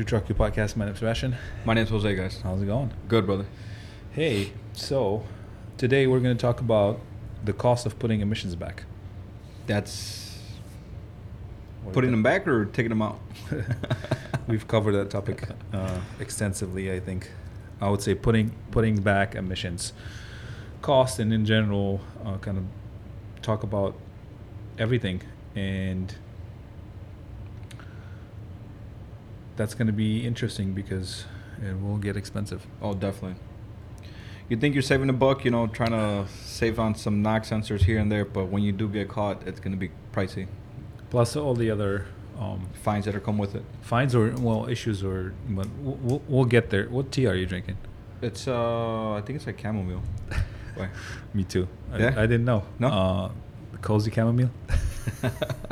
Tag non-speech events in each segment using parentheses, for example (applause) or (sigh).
To Truck You Podcast. My name's Sebastian. My name's Jose, guys. How's it going? Good, brother. Hey, so today we're going to talk about the cost of putting emissions back. That's What putting them back or taking them out? (laughs) We've covered that topic uh, extensively, I think. I would say putting putting back emissions cost and in general, uh, kind of talk about everything and that's going to be interesting because it will get expensive. Oh, definitely. You think you're saving a buck, you know, trying to save on some knock sensors here and there, but when you do get caught, it's going to be pricey. Plus all the other um, Fines that are come with it. fines or well issues or but we'll, we'll, get there. What tea are you drinking? It's uh, I think it's like chamomile. (laughs) Me too. I, Yeah? I didn't know. No? Uh, cozy chamomile. (laughs)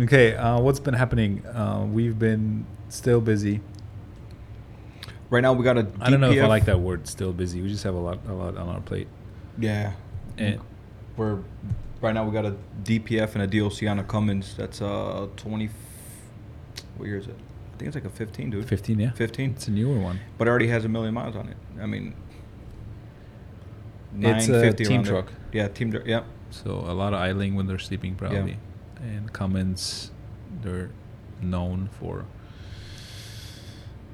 okay. Uh, what's been happening? Uh, we've been still busy. Right now we got a I don't know if I like that word. Still busy. We just have a lot, a lot on our plate. Yeah. And We're right now we got a DPF and a DOC on a Cummins. That's uh 20. What year is it? I think it's like a 15, dude. 15, yeah. 15. It's a newer one. but it already has a million miles on it. I mean, It's a team around there. truck. Yeah, team truck. Yeah, So a lot of idling when they're sleeping, probably. And Cummins, they're known for.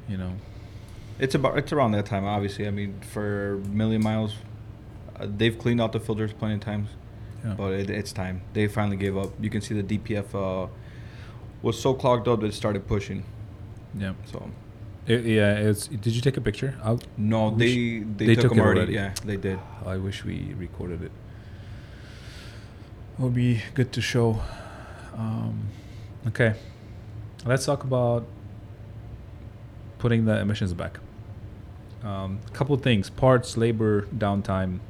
You know, it's about it's around that time. Obviously, I mean, for million miles, uh, they've cleaned out the filters plenty of times, yeah. but it, it's time. They finally gave up. You can see the DPF uh, was so clogged up that it started pushing. yeah. So It, yeah, it's. Did you take a picture? I'll, no, they they, they took, took them already. already. Yeah, they did. I wish we recorded it it. Would be good to show. Um, okay, let's talk about putting the emissions back. A um, couple of things: parts, labor, downtime,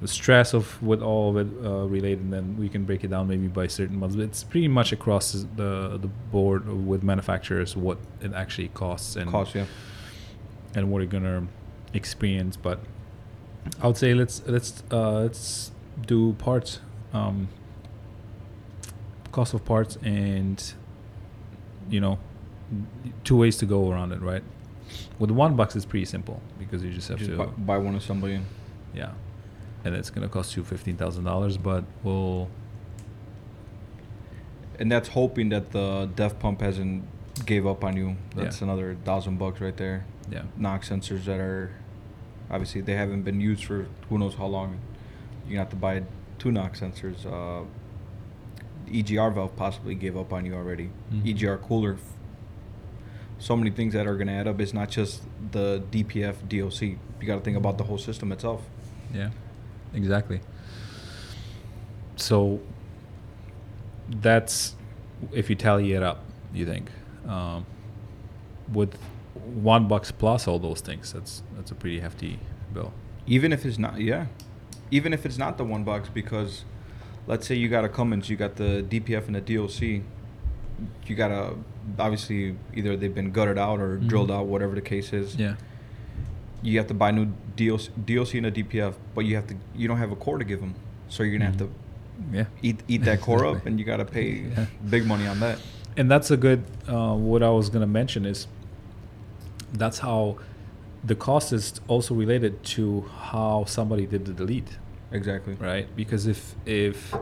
the stress of with all of it uh, related, and then we can break it down maybe by certain months. But it's pretty much across the the board with manufacturers what it actually costs and Cost, yeah. and what you're gonna experience. But I would say let's let's uh, let's do parts, um, cost of parts, and you know, two ways to go around it, right? With one box, it's pretty simple because you just have Just to, buy, buy one assembly. Yeah, and it's gonna cost you fifteen thousand dollars, but we'll and that's hoping that the def pump hasn't gave up on you. Yeah. That's another thousand bucks right there. yeah Knock sensors that are obviously they haven't been used for who knows how long. You have to buy two knock sensors. Uh, EGR valve possibly gave up on you already. Mhm. EGR cooler. So many things that are going to add up. It's not just the DPF DOC. You got to think about the whole system itself. Yeah, exactly. So that's if you tally it up, you think um, with one box plus all those things, that's that's a pretty hefty bill. Even if it's not, yeah. Even if it's not the one box, because let's say you got a Cummins, you got the DPF and the DOC, you gotta obviously either they've been gutted out or Mhm. drilled out, whatever the case is. Yeah, You have to buy new DOC, DOC and a DPF, but you have to you don't have a core to give them, so you're gonna Mhm. have to yeah. eat eat that core up, and you gotta pay (laughs) Yeah. big money on that. And that's a good. Uh, what I was gonna mention is that's how the cost is also related to how somebody did the delete. Exactly. right? Because if if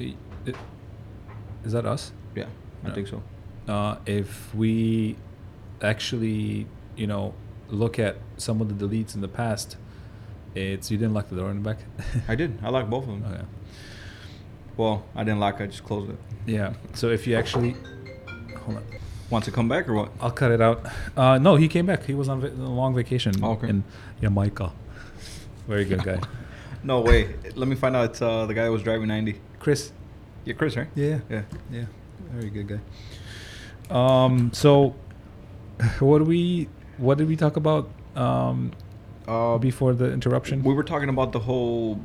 i- i- is that us? Yeah, I No. think so. Uh, if we actually, you know, look at some of the deletes in the past, it's you didn't lock the door in the back. (laughs) I did. I locked both of them. Okay. Well, I didn't lock. I just closed it. Yeah. So if you actually, hold on, Wants to come back or what? I'll cut it out. Uh, no, he came back. He was on va- a long vacation Oh, okay. in Jamaica. Very good guy. (laughs) No way. Let me find out. It's uh, the guy that was driving 90. Chris. Yeah, Chris, right? Yeah. Yeah. Yeah, very good guy. Um, so (laughs) what do we what did we talk about um Uh, before the interruption? we were talking about the whole.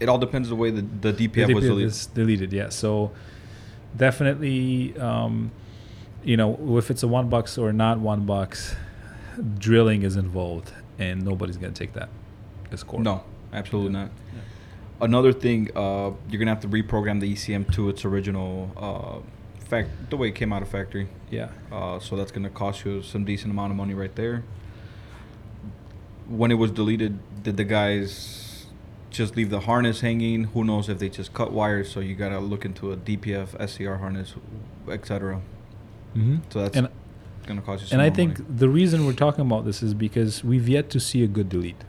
It all depends the way the, the The DPF was deleted. deleted. Yeah, so definitely, um, you know, if it's a one box or not one box, drilling is involved, and nobody's gonna take that as core. No, absolutely Yeah. not. Another thing, uh, you're gonna have to reprogram the ECM to its original uh, fact the way it came out of factory. Yeah. Uh, so that's gonna cost you some decent amount of money right there. When it was deleted, did the guys just leave the harness hanging? Who knows if they just cut wires? So you gotta look into a DPF, SCR harness, etc. Mm-hmm. So that's and gonna cost you. Some and I think money. the reason we're talking about this is because we've yet to see a good delete.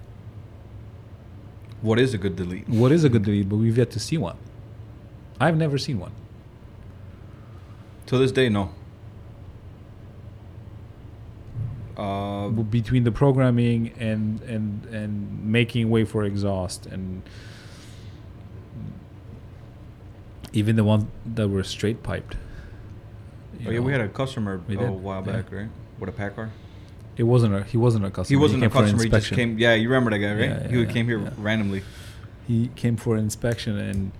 What is a good delete? What is a good delete? But we've yet to see one. I've never seen one. To this day, no. Uh, between the programming and and and making way for exhaust and even the ones that were straight piped. oh yeah, we had a customer a while yeah. back, right? With a PACCAR. It wasn't a. He wasn't a customer. He wasn't a came customer. He just came. Yeah, you remember that guy, right? Yeah, he yeah, came here yeah. randomly. He came for an inspection, and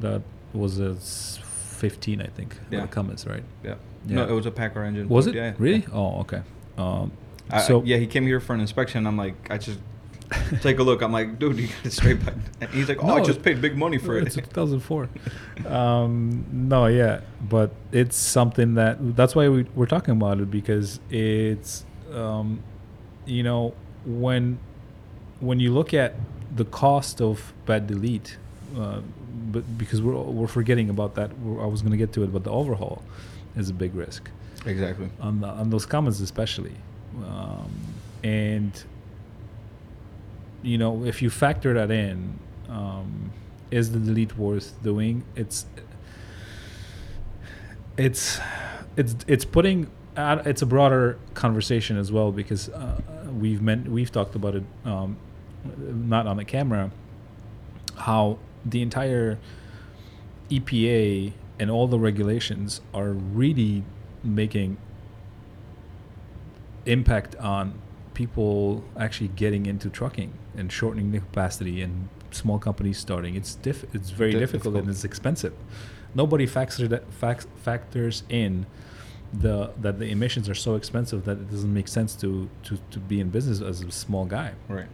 that was a s- 15, I think. Yeah. Yeah. Cummins, right? Yeah. Yeah. No, it was a PACCAR engine. Was it Yeah. really? yeah. Oh, okay. Um, I, so I, yeah, he came here for an inspection. I'm like, I just take a look. I'm like, dude, you got it straight back. And he's like, oh, I just paid big money for it. it's 2004. um, no, yeah, but it's something that that's why we, we're talking about it because it's, um, you know, when when you look at the cost of bad delete, uh, but because we're we're forgetting about that. We're, I was going to get to it, but the overhaul is a big risk Exactly. on the, on those Cummins especially um, and you know if you factor that in um, is the delete worth doing it's it's it's it's putting it's a broader conversation as well because uh, we've meant we've talked about it um, not on the camera how the entire EPA and all the regulations are really making impact on people actually getting into trucking and shortening the capacity and small companies starting. It's diff- it's very Di- difficult, and it's expensive. Nobody factors that fac- factors in the that the emissions are so expensive that it doesn't make sense to to, to be in business as a small guy Right.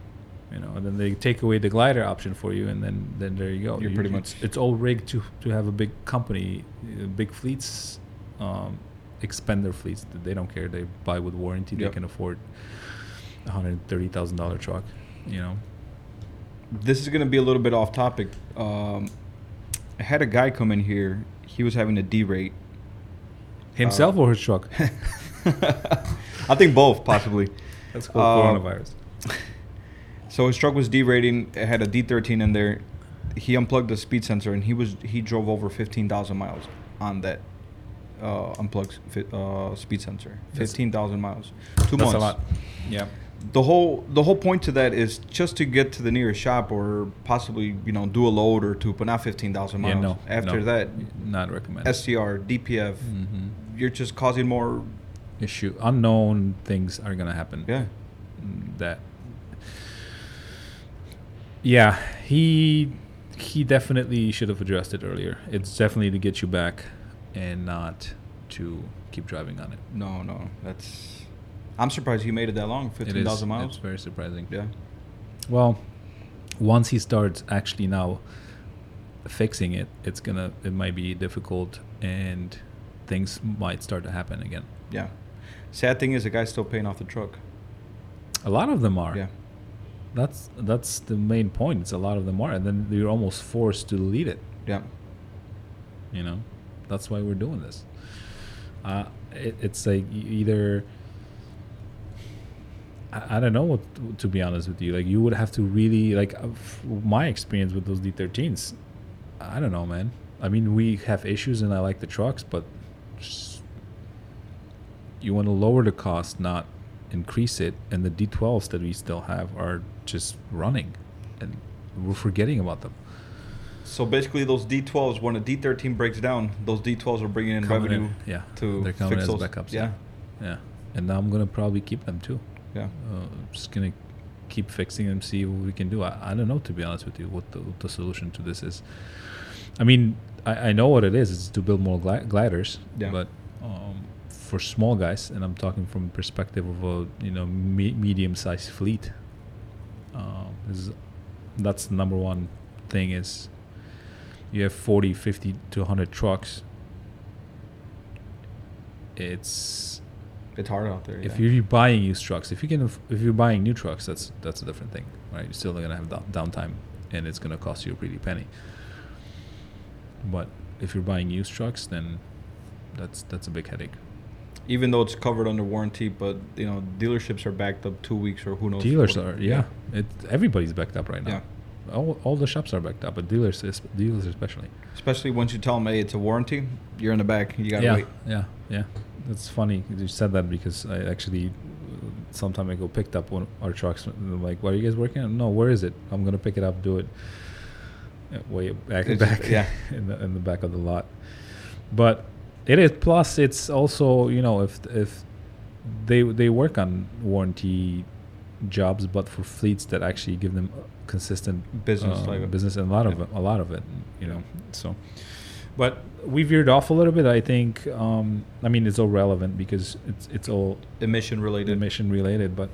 you know and then they take away the glider option for you and then then there you go You're You- pretty it's, much- it's all rigged to to have a big company uh, big fleets um, expend their fleets they don't care they buy with warranty Yep. they can afford a hundred thirty thousand dollar truck you know This is gonna be a little bit off topic. Um, I had a guy come in here. He was having a derate. Himself Uh, or his truck (laughs) I think both, possibly. that's called uh, coronavirus So his truck was derating. It had a D13 in there. He unplugged the speed sensor and he was he drove over 15,000 miles on that uh, unplugged fi- uh, speed sensor. 15,000 miles. Two that's months. a lot yeah The whole the whole point to that is just to get to the nearest shop or possibly you know do a load or two, but not 15,000 miles. yeah no After no. that, not recommended SCR, DPF, hmm you're just causing more. issue unknown things are gonna happen Yeah. that yeah he he definitely should have addressed it earlier it's definitely to get you back and not to keep driving on it No, no, that's. I'm surprised he made it that long. 15,000 miles. it's very surprising Yeah. well once he starts actually now fixing it it's gonna it might be difficult and things might start to happen again Yeah. Sad thing is, the guy's still paying off the truck. a lot of them are Yeah. that's that's the main point it's a lot of them are and then you're almost forced to delete it Yeah. you know that's why we're doing this uh, it, it's like either I, I don't know what to be honest with you like you would have to really like uh, f- my experience with those d13s i don't know man i mean we have issues and i like the trucks but just, you want to lower the cost not increase it and the d12s that we still have are just running and we're forgetting about them So basically, those D12s, when a D13 breaks down, those D12s are bringing in Coming in, revenue yeah to they're coming fix as those backups Yeah. yeah and now i'm gonna probably keep them too Yeah. uh, just gonna keep fixing them, see what we can do. I, I don't know to be honest with you what the, what the solution to this is. I mean, I, I know what it is. It's to build more gli- gliders, Yeah. but um, for small guys, and I'm talking from the perspective of a you know me- medium-sized fleet. Um, is that's the number one thing is you have 40, 50 to 100 trucks. it's It's hard out there. if yeah. you're buying used trucks, if you can if you're buying new trucks, that's that's a different thing, right? You're still gonna have downtime, and it's gonna cost you a pretty penny. But if you're buying used trucks, then that's that's a big headache. even though it's covered under warranty, but you know dealerships are backed up two weeks or who knows. Dealers what- are, yeah, it everybody's backed up right now. Yeah. All, all the shops are backed up, but dealers, dealers especially. Especially once you tell them, hey, it's a warranty, you're in the back. You gotta yeah, wait. yeah, yeah. That's funny you said that because I actually uh, some time ago picked up one of our trucks. Like, what are you guys working on? No, where is it? I'm gonna pick it up, do it. Way back, It's- back, yeah. (laughs) in the in the back of the lot. But it is. Plus, it's also you know if if they they work on warranty jobs, but for fleets that actually give them consistent Business, uh, like- business, and a lot of it, a lot of it, you know. So, but we veered off a little bit. I think. Um, I mean, it's all relevant because it's it's all Emission related. mission related. But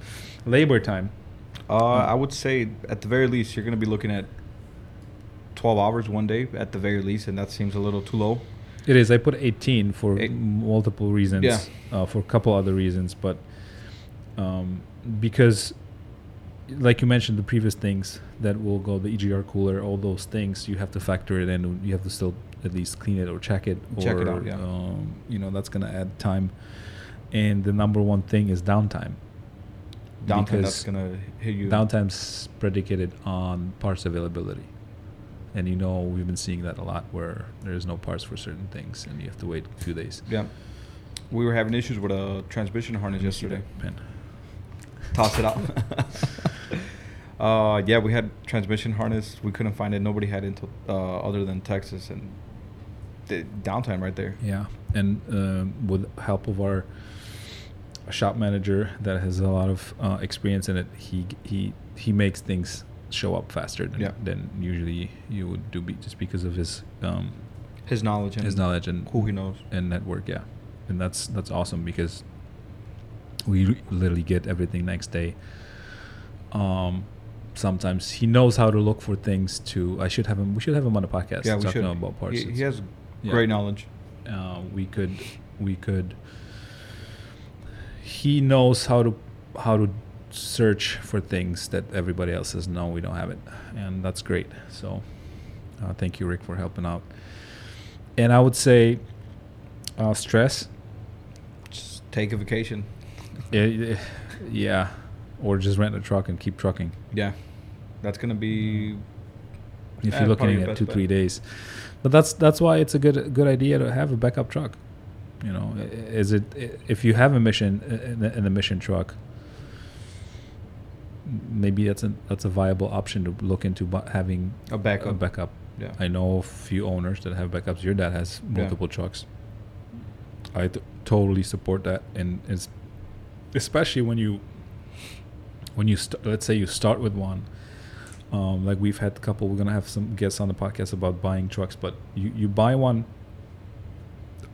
labor time. Uh, I would say at the very least you're gonna be looking at 12 hours one day at the very least, and that seems a little too low. It is. I put 18 for Eight- multiple reasons. Yeah. Uh, for a couple other reasons, but um, because, like you mentioned, the previous things that will go the EGR cooler, all those things, you have to factor it in. You have to still at least clean it or check it. Or, Check it out, yeah. Um, you know, that's gonna add time. And the number one thing is downtime. Downtime that's gonna hit you. Downtime's predicated on parts availability. And you know, we've been seeing that a lot where there's no parts for certain things and you have to wait a few days. Yeah. We were having issues with a transmission harness Let me see yesterday. Pen. Toss it out. (laughs) (laughs) uh, yeah, we had transmission harness. We couldn't find it. Nobody had it until, uh, other than Texas, and the downtime right there. Yeah, and um, with help of our shop manager that has a lot of uh, experience in it, he he he makes things show up faster than, Yeah. than usually you would do, be, just because of his um, His knowledge and his knowledge and who he knows. and network. Yeah, and that's that's awesome because we literally get everything next day. Um, sometimes he knows how to look for things. To I should have him. We should have him on the podcast. Yeah, we talking should. about parts. He, he has yeah. great knowledge. uh, we could we could he knows how to how to search for things that everybody else says no we don't have it. And that's great. So uh, thank you rick for helping out. And i would say uh, stress. Just take a vacation. (laughs) yeah, yeah or just rent a truck and keep trucking. Yeah, that's gonna be. if Yeah, you're looking at two bet. three days. But that's that's why it's a good good idea to have a backup truck. You know is it if you have a mission in the mission truck maybe that's a that's a viable option to look into having A backup. a backup Yeah. i know a few owners that have backups your dad has Yeah. multiple trucks i t- totally support that and it's especially when you when you st- let's say you start with one um, like we've had a couple we're gonna have some guests on the podcast about buying trucks but you, you buy one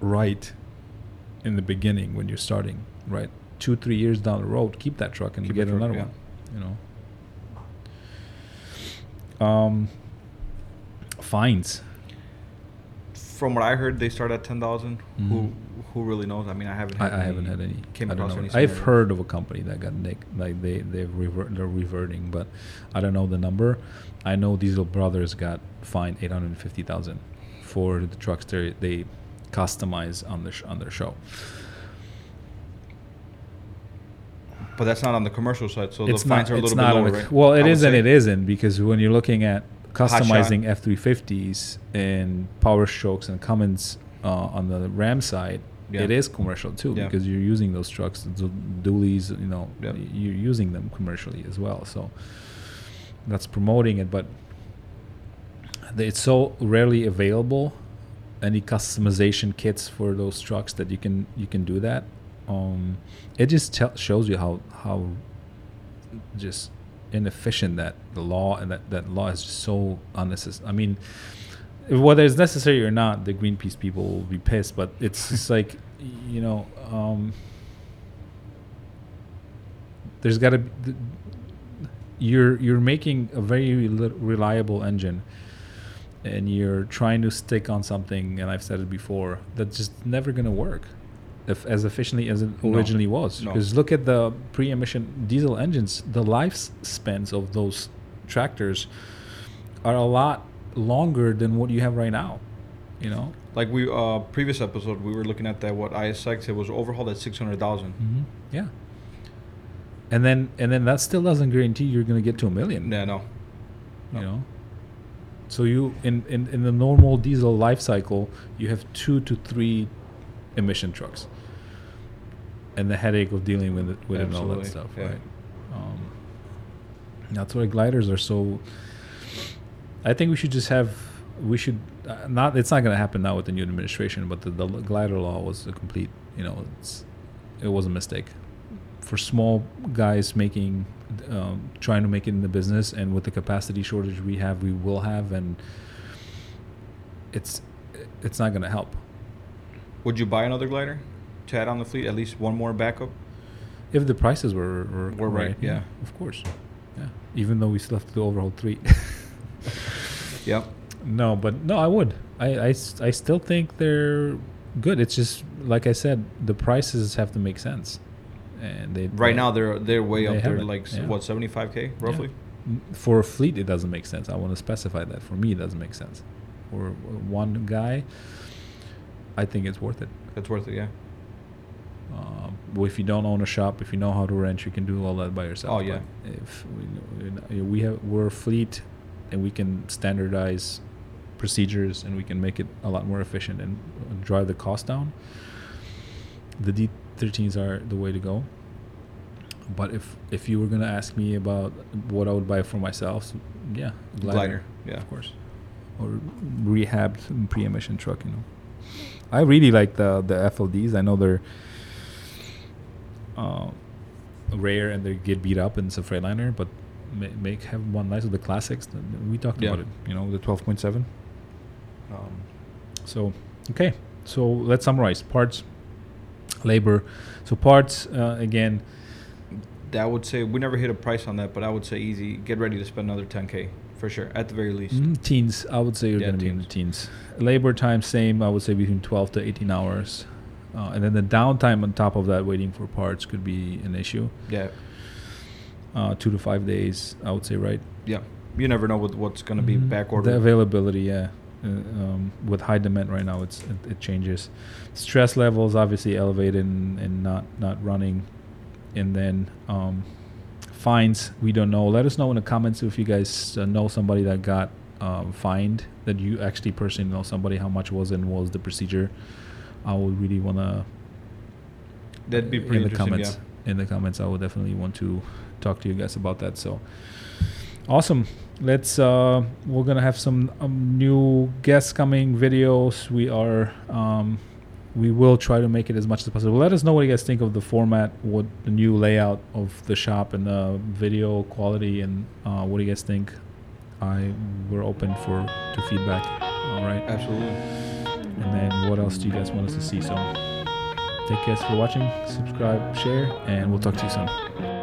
right in the beginning when you're starting right two three years down the road keep that truck and Keep get truck, another yeah. one you know um fines From what I heard, they start at ten thousand. Mhm. Who who really knows? I mean, I haven't. I, Had I haven't any- had any. Came I across any. I've heard of a company that got nick like they they've revert they're reverting, but I don't know the number. I know Diesel Brothers got fined eight hundred fifty thousand for the trucks they they customize on the sh- on their show. But that's not on the commercial side, so it's the fines not. are a little bit lower, the- right? Well, it is and it isn't because when you're looking at customizing F three fifties and Power Strokes and Cummins uh, on the Ram side, Yeah. it is commercial too Yeah. because you're using those trucks, the dualies, you know, Yeah. you're using them commercially as well. So that's promoting it, but it's so rarely available. Any customization kits for those trucks that you can you can do that. Um, it just tell, shows you how how just inefficient that the law and that, that law is just so unnecessary. I mean, whether it's necessary or not, the Greenpeace people will be pissed. But it's (laughs) just like, you know, um, there's got to be. th- You're you're making a very li- reliable engine, and you're trying to stick on something, and I've said it before, that's just never gonna work. If, as efficiently as it No. originally was. No. Because look at the pre-emission diesel engines. The lifespans of those tractors are a lot longer than what you have right now. You know. Like we uh previous episode, we were looking at that what ISX it was overhauled at six hundred thousand. Mm-hmm. Yeah. And then and then that still doesn't guarantee you're going to get to a million. Yeah, no. You No. know. So you in, in in the normal diesel life cycle, you have two to three emission trucks. And the headache of dealing with it with it and all that stuff, yeah. right? Um, that's why gliders are so. I think we should just have we should uh, not. It's not going to happen now with the new administration, but the, the glider law was a complete. You know, it's it was a mistake for small guys making um, trying to make it in the business and with the capacity shortage we have we will have and it's it's not going to help Would you buy another glider to add on the fleet? At least one more backup. if the prices were were, Were right, yeah. of course yeah even though we still have to do overhaul three (laughs) Yep. no but no i would I, I, I still think they're good it's just like i said the prices have to make sense and they Right now they're they're way They up there, like yeah. what seventy five k roughly. N- For a fleet, it doesn't make sense. I want to specify that. For me, it doesn't make sense. For one guy, I think it's worth it. That's worth it. Yeah. Well, if you don't own a shop, if you know how to rent, you can do all that by yourself. Oh, yeah. But If we, we have we're a fleet, and we can standardize procedures, and we can make it a lot more efficient and drive the cost down. The D13s are the way to go. But if if you were gonna ask me about what I would buy for myself, yeah, Glider, yeah. of course, or rehabbed pre-emission truck. You know, I really like the the FLDs. I know they're uh, rare and they get beat up and it's a Freightliner, but ma- make have one nice of the classics. We talked Yeah. about it. You know, the twelve point seven. Um, so okay, so let's summarize parts, labor. So parts uh, again. That I would say we never hit a price on that, but I would say easy. Get ready to spend another ten k for sure, at the very least. Mm, teens, I would say you're Yeah, going to be in the teens. Labor time, same. I would say between 12 to 18 hours. Uh, and then the downtime on top of that, waiting for parts, could be an issue. Yeah. Uh, two to five days, I would say, right? Yeah. You never know what what's going to be Mhm. back The availability, yeah. Uh, um, with high demand right now, it's it, it changes. Stress levels obviously elevated and, and not not running, and then um, fines we don't know. Let us know in the comments if you guys uh, know somebody that got um, fined that you actually personally know somebody how much was and was the procedure. I would really want to. That'd be pretty in the comments. In the comments, I would definitely want to talk to you guys about that. So awesome. Let's. Uh, we're gonna have some um, new guests coming, videos. We are. Um, we will try to make it as much as possible. Let us know what you guys think of the format, what the new layout of the shop and the video quality, and uh, what do you guys think? I we're open for to feedback. All right. Absolutely. And then what else do you guys want us to see? So take care for watching. Subscribe, share, and we'll talk to you soon.